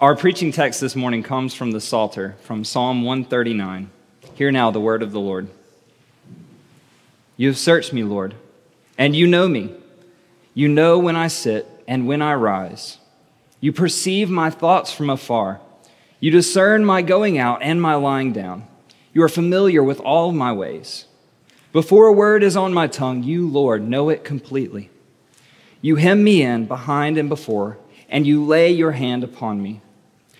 Our preaching text this morning comes from the Psalter, from Psalm 139. Hear now the word of the Lord. You have searched me, Lord, and you know me. You know when I sit and when I rise. You perceive my thoughts from afar. You discern my going out and my lying down. You are familiar with all my ways. Before a word is on my tongue, you, Lord, know it completely. You hem me in behind and before, and you lay your hand upon me.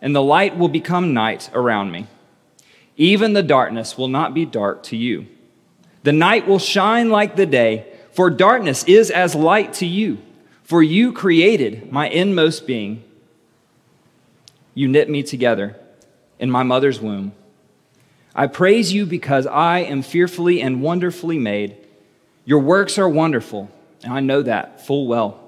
and the light will become night around me. Even the darkness will not be dark to you. The night will shine like the day, for darkness is as light to you. For you created my inmost being. You knit me together in my mother's womb. I praise you because I am fearfully and wonderfully made. Your works are wonderful, and I know that full well.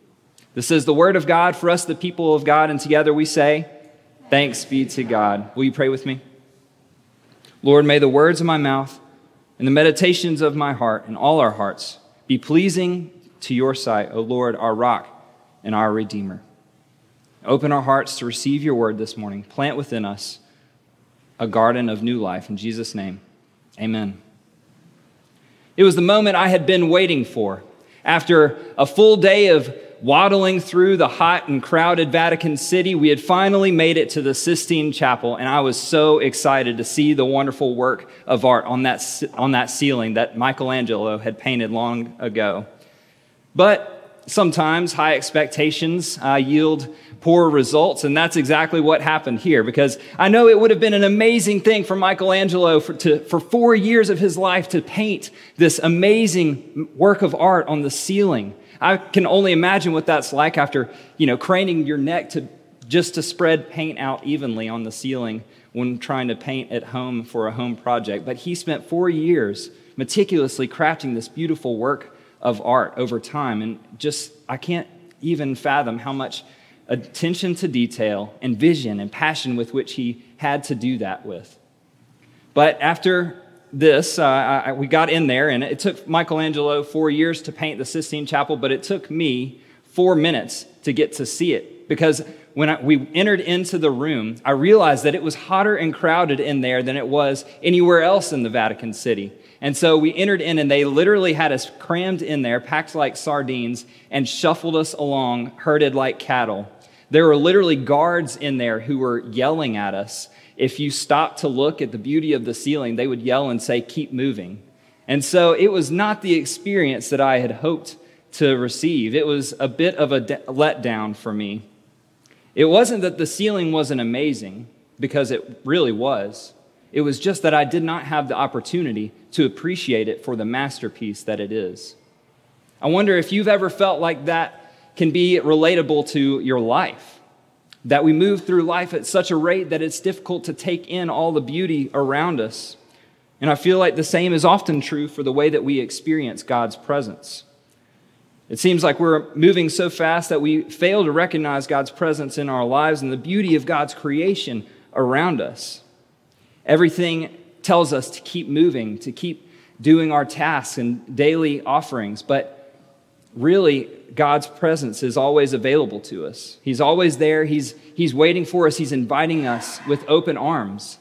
This is the word of God for us, the people of God, and together we say, Thanks be to God. Will you pray with me? Lord, may the words of my mouth and the meditations of my heart and all our hearts be pleasing to your sight, O Lord, our rock and our Redeemer. Open our hearts to receive your word this morning. Plant within us a garden of new life. In Jesus' name, amen. It was the moment I had been waiting for. After a full day of waddling through the hot and crowded Vatican City, we had finally made it to the Sistine Chapel, and I was so excited to see the wonderful work of art on that, on that ceiling that Michelangelo had painted long ago. But sometimes high expectations uh, yield poor results, and that's exactly what happened here. Because I know it would have been an amazing thing for Michelangelo for, to, for four years of his life to paint this amazing work of art on the ceiling. I can only imagine what that's like after, you know, craning your neck to just to spread paint out evenly on the ceiling when trying to paint at home for a home project. But he spent four years meticulously crafting this beautiful work of art over time. And just, I can't even fathom how much attention to detail and vision and passion with which he had to do that with. But after this, uh, I, we got in there, and it took Michelangelo four years to paint the Sistine Chapel, but it took me four minutes to get to see it. Because when I, we entered into the room, I realized that it was hotter and crowded in there than it was anywhere else in the Vatican City. And so we entered in, and they literally had us crammed in there, packed like sardines, and shuffled us along, herded like cattle. There were literally guards in there who were yelling at us if you stopped to look at the beauty of the ceiling, they would yell and say, Keep moving. And so it was not the experience that I had hoped to receive. It was a bit of a de- letdown for me. It wasn't that the ceiling wasn't amazing, because it really was. It was just that I did not have the opportunity to appreciate it for the masterpiece that it is. I wonder if you've ever felt like that can be relatable to your life that we move through life at such a rate that it's difficult to take in all the beauty around us. And I feel like the same is often true for the way that we experience God's presence. It seems like we're moving so fast that we fail to recognize God's presence in our lives and the beauty of God's creation around us. Everything tells us to keep moving, to keep doing our tasks and daily offerings, but really, God's presence is always available to us. He's always there. He's, he's waiting for us. He's inviting us with open arms.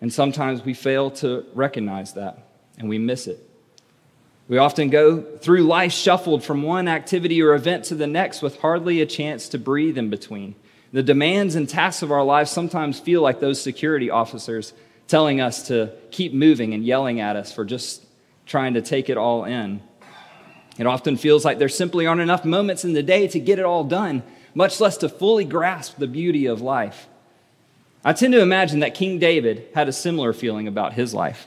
And sometimes we fail to recognize that and we miss it. We often go through life shuffled from one activity or event to the next with hardly a chance to breathe in between. The demands and tasks of our lives sometimes feel like those security officers telling us to keep moving and yelling at us for just trying to take it all in. It often feels like there simply aren't enough moments in the day to get it all done, much less to fully grasp the beauty of life. I tend to imagine that King David had a similar feeling about his life.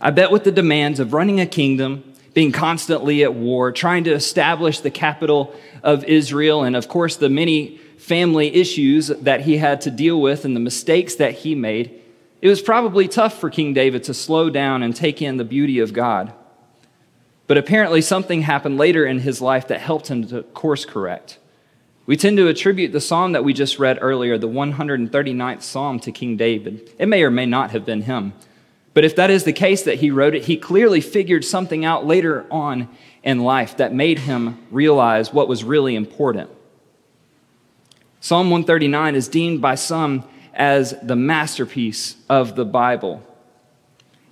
I bet with the demands of running a kingdom, being constantly at war, trying to establish the capital of Israel, and of course the many family issues that he had to deal with and the mistakes that he made, it was probably tough for King David to slow down and take in the beauty of God. But apparently, something happened later in his life that helped him to course correct. We tend to attribute the psalm that we just read earlier, the 139th psalm, to King David. It may or may not have been him. But if that is the case that he wrote it, he clearly figured something out later on in life that made him realize what was really important. Psalm 139 is deemed by some as the masterpiece of the Bible.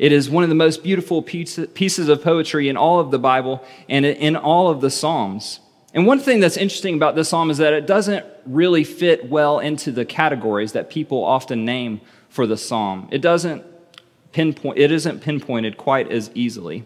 It is one of the most beautiful pieces of poetry in all of the Bible and in all of the Psalms. And one thing that's interesting about this psalm is that it doesn't really fit well into the categories that people often name for the psalm. It doesn't pinpoint, it isn't pinpointed quite as easily.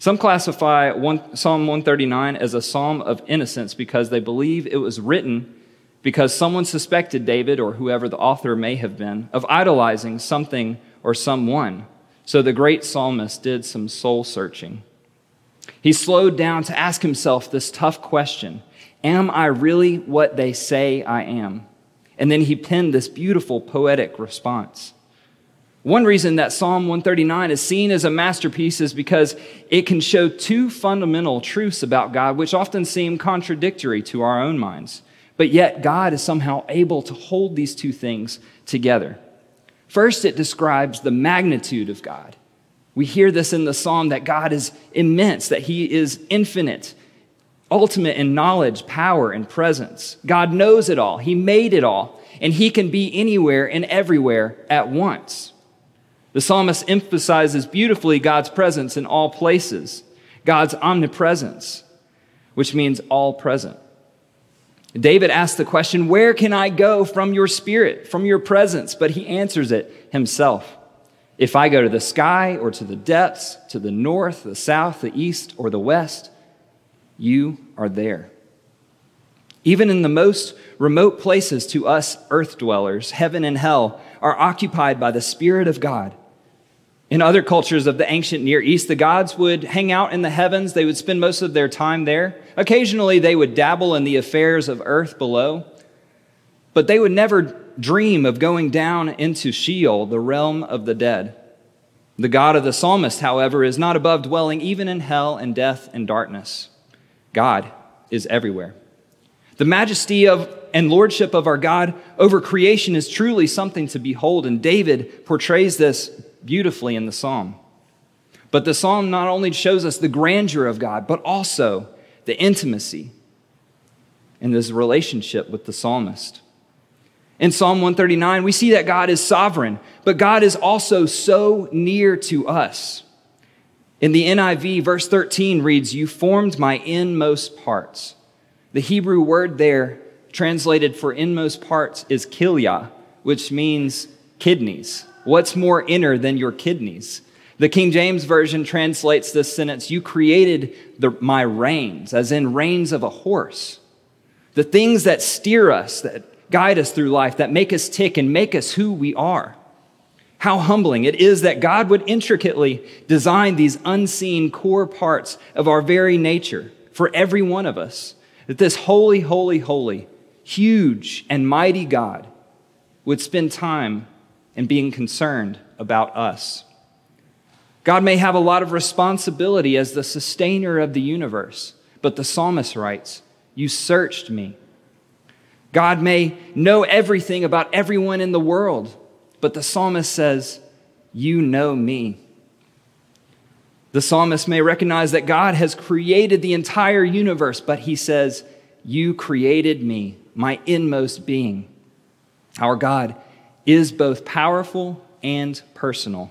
Some classify one, Psalm 139 as a psalm of innocence because they believe it was written because someone suspected David, or whoever the author may have been, of idolizing something or someone. So the great psalmist did some soul searching. He slowed down to ask himself this tough question Am I really what they say I am? And then he penned this beautiful poetic response. One reason that Psalm 139 is seen as a masterpiece is because it can show two fundamental truths about God, which often seem contradictory to our own minds. But yet, God is somehow able to hold these two things together. First, it describes the magnitude of God. We hear this in the psalm that God is immense, that He is infinite, ultimate in knowledge, power, and presence. God knows it all, He made it all, and He can be anywhere and everywhere at once. The psalmist emphasizes beautifully God's presence in all places, God's omnipresence, which means all present. David asks the question, Where can I go from your spirit, from your presence? But he answers it himself. If I go to the sky or to the depths, to the north, the south, the east, or the west, you are there. Even in the most remote places to us earth dwellers, heaven and hell are occupied by the Spirit of God. In other cultures of the ancient Near East, the gods would hang out in the heavens. They would spend most of their time there. Occasionally, they would dabble in the affairs of earth below, but they would never dream of going down into Sheol, the realm of the dead. The God of the psalmist, however, is not above dwelling even in hell and death and darkness. God is everywhere. The majesty of and lordship of our God over creation is truly something to behold, and David portrays this beautifully in the psalm. But the psalm not only shows us the grandeur of God, but also the intimacy and this relationship with the psalmist. In Psalm 139, we see that God is sovereign, but God is also so near to us. In the NIV, verse 13 reads, You formed my inmost parts. The Hebrew word there, translated for inmost parts, is kilia, which means kidneys. What's more inner than your kidneys? The King James Version translates this sentence You created the, my reins, as in reins of a horse. The things that steer us, that guide us through life, that make us tick and make us who we are. How humbling it is that God would intricately design these unseen core parts of our very nature for every one of us. That this holy, holy, holy, huge and mighty God would spend time in being concerned about us. God may have a lot of responsibility as the sustainer of the universe, but the psalmist writes, You searched me God may know everything about everyone in the world, but the psalmist says, You know me. The psalmist may recognize that God has created the entire universe, but he says, You created me, my inmost being. Our God is both powerful and personal.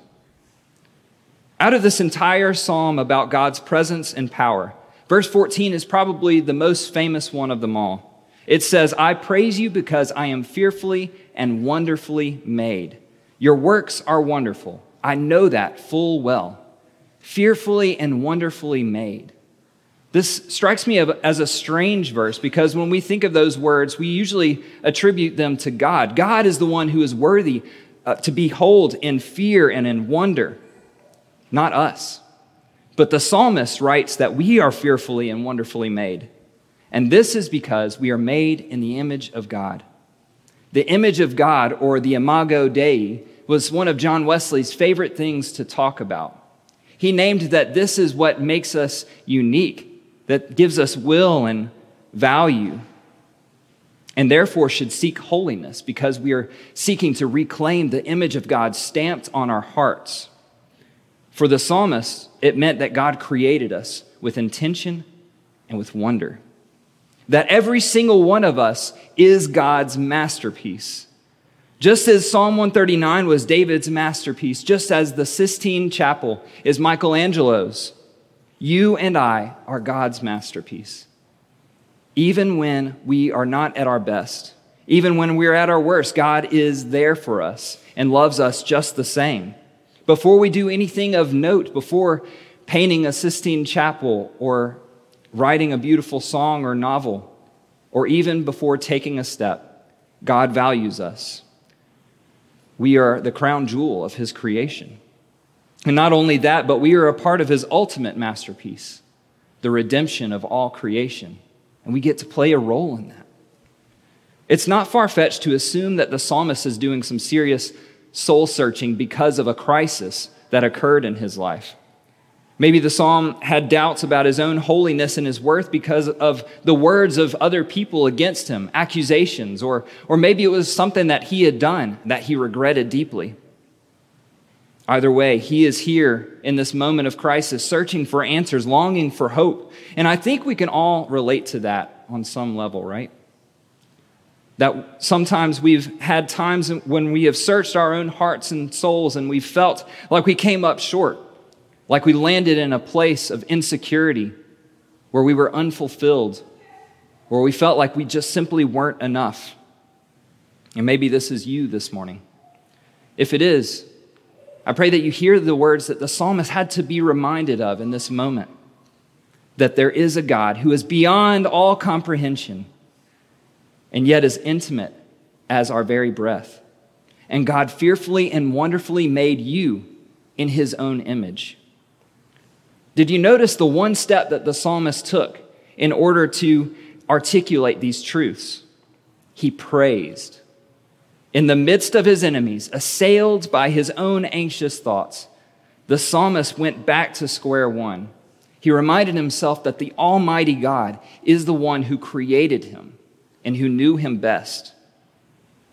Out of this entire psalm about God's presence and power, verse 14 is probably the most famous one of them all. It says, I praise you because I am fearfully and wonderfully made. Your works are wonderful. I know that full well. Fearfully and wonderfully made. This strikes me as a strange verse because when we think of those words, we usually attribute them to God. God is the one who is worthy uh, to behold in fear and in wonder, not us. But the psalmist writes that we are fearfully and wonderfully made. And this is because we are made in the image of God. The image of God, or the imago Dei, was one of John Wesley's favorite things to talk about. He named that this is what makes us unique, that gives us will and value, and therefore should seek holiness because we are seeking to reclaim the image of God stamped on our hearts. For the psalmist, it meant that God created us with intention and with wonder. That every single one of us is God's masterpiece. Just as Psalm 139 was David's masterpiece, just as the Sistine Chapel is Michelangelo's, you and I are God's masterpiece. Even when we are not at our best, even when we're at our worst, God is there for us and loves us just the same. Before we do anything of note, before painting a Sistine Chapel or writing a beautiful song or novel, or even before taking a step, God values us. We are the crown jewel of His creation. And not only that, but we are a part of His ultimate masterpiece, the redemption of all creation. And we get to play a role in that. It's not far fetched to assume that the psalmist is doing some serious soul searching because of a crisis that occurred in his life. Maybe the psalm had doubts about his own holiness and his worth because of the words of other people against him, accusations, or, or maybe it was something that he had done that he regretted deeply. Either way, he is here in this moment of crisis, searching for answers, longing for hope. And I think we can all relate to that on some level, right? That sometimes we've had times when we have searched our own hearts and souls and we felt like we came up short, like we landed in a place of insecurity where we were unfulfilled, where we felt like we just simply weren't enough. And maybe this is you this morning. If it is, I pray that you hear the words that the psalmist had to be reminded of in this moment that there is a God who is beyond all comprehension and yet as intimate as our very breath. And God fearfully and wonderfully made you in his own image. Did you notice the one step that the psalmist took in order to articulate these truths? He praised. In the midst of his enemies, assailed by his own anxious thoughts, the psalmist went back to square one. He reminded himself that the Almighty God is the one who created him and who knew him best.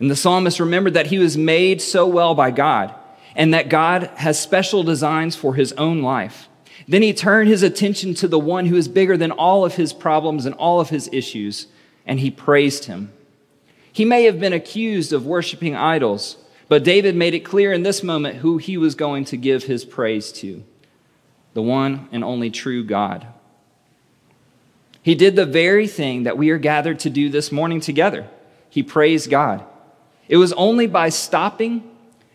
And the psalmist remembered that he was made so well by God and that God has special designs for his own life. Then he turned his attention to the one who is bigger than all of his problems and all of his issues, and he praised him. He may have been accused of worshiping idols, but David made it clear in this moment who he was going to give his praise to the one and only true God. He did the very thing that we are gathered to do this morning together. He praised God. It was only by stopping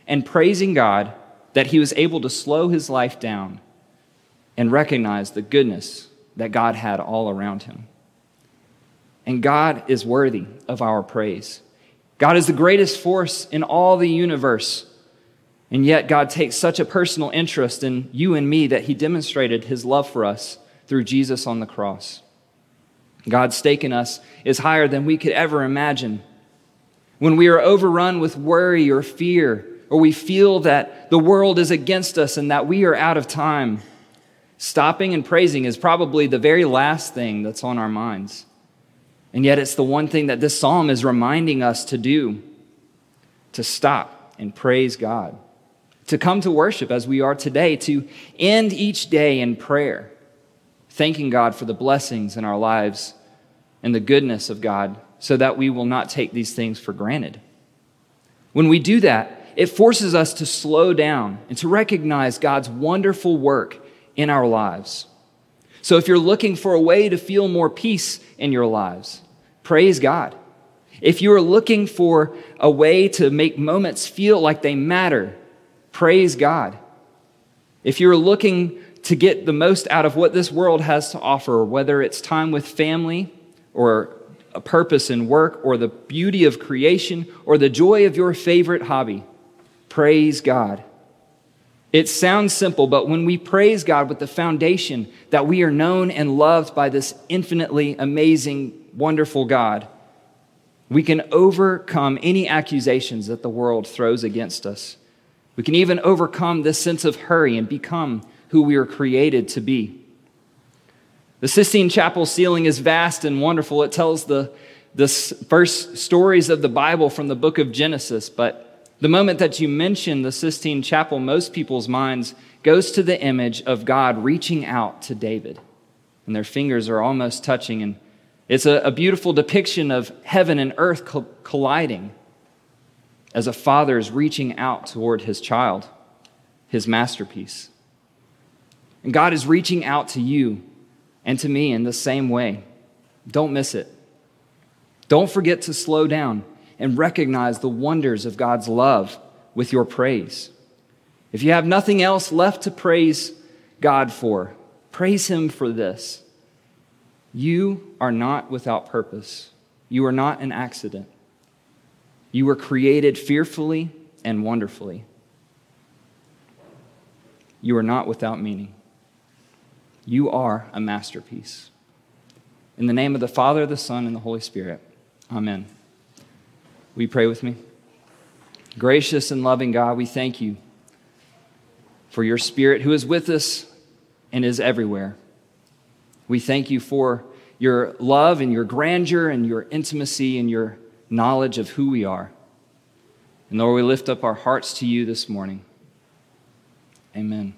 and praising God that he was able to slow his life down and recognize the goodness that God had all around him. And God is worthy of our praise. God is the greatest force in all the universe. And yet, God takes such a personal interest in you and me that he demonstrated his love for us through Jesus on the cross. God's stake in us is higher than we could ever imagine. When we are overrun with worry or fear, or we feel that the world is against us and that we are out of time, stopping and praising is probably the very last thing that's on our minds. And yet, it's the one thing that this psalm is reminding us to do to stop and praise God, to come to worship as we are today, to end each day in prayer thanking God for the blessings in our lives and the goodness of God so that we will not take these things for granted. When we do that, it forces us to slow down and to recognize God's wonderful work in our lives. So if you're looking for a way to feel more peace in your lives, praise God. If you are looking for a way to make moments feel like they matter, praise God. If you're looking to get the most out of what this world has to offer, whether it's time with family or a purpose in work or the beauty of creation or the joy of your favorite hobby, praise God. It sounds simple, but when we praise God with the foundation that we are known and loved by this infinitely amazing, wonderful God, we can overcome any accusations that the world throws against us. We can even overcome this sense of hurry and become who we are created to be. The Sistine Chapel ceiling is vast and wonderful. It tells the, the first stories of the Bible from the book of Genesis. But the moment that you mention the Sistine Chapel, most people's minds goes to the image of God reaching out to David. And their fingers are almost touching and it's a, a beautiful depiction of heaven and earth colliding as a father is reaching out toward his child, his masterpiece. And God is reaching out to you and to me in the same way. Don't miss it. Don't forget to slow down and recognize the wonders of God's love with your praise. If you have nothing else left to praise God for, praise Him for this. You are not without purpose. You are not an accident. You were created fearfully and wonderfully. You are not without meaning. You are a masterpiece. In the name of the Father, the Son, and the Holy Spirit, Amen. Will you pray with me? Gracious and loving God, we thank you for your Spirit who is with us and is everywhere. We thank you for your love and your grandeur and your intimacy and your knowledge of who we are. And Lord, we lift up our hearts to you this morning. Amen.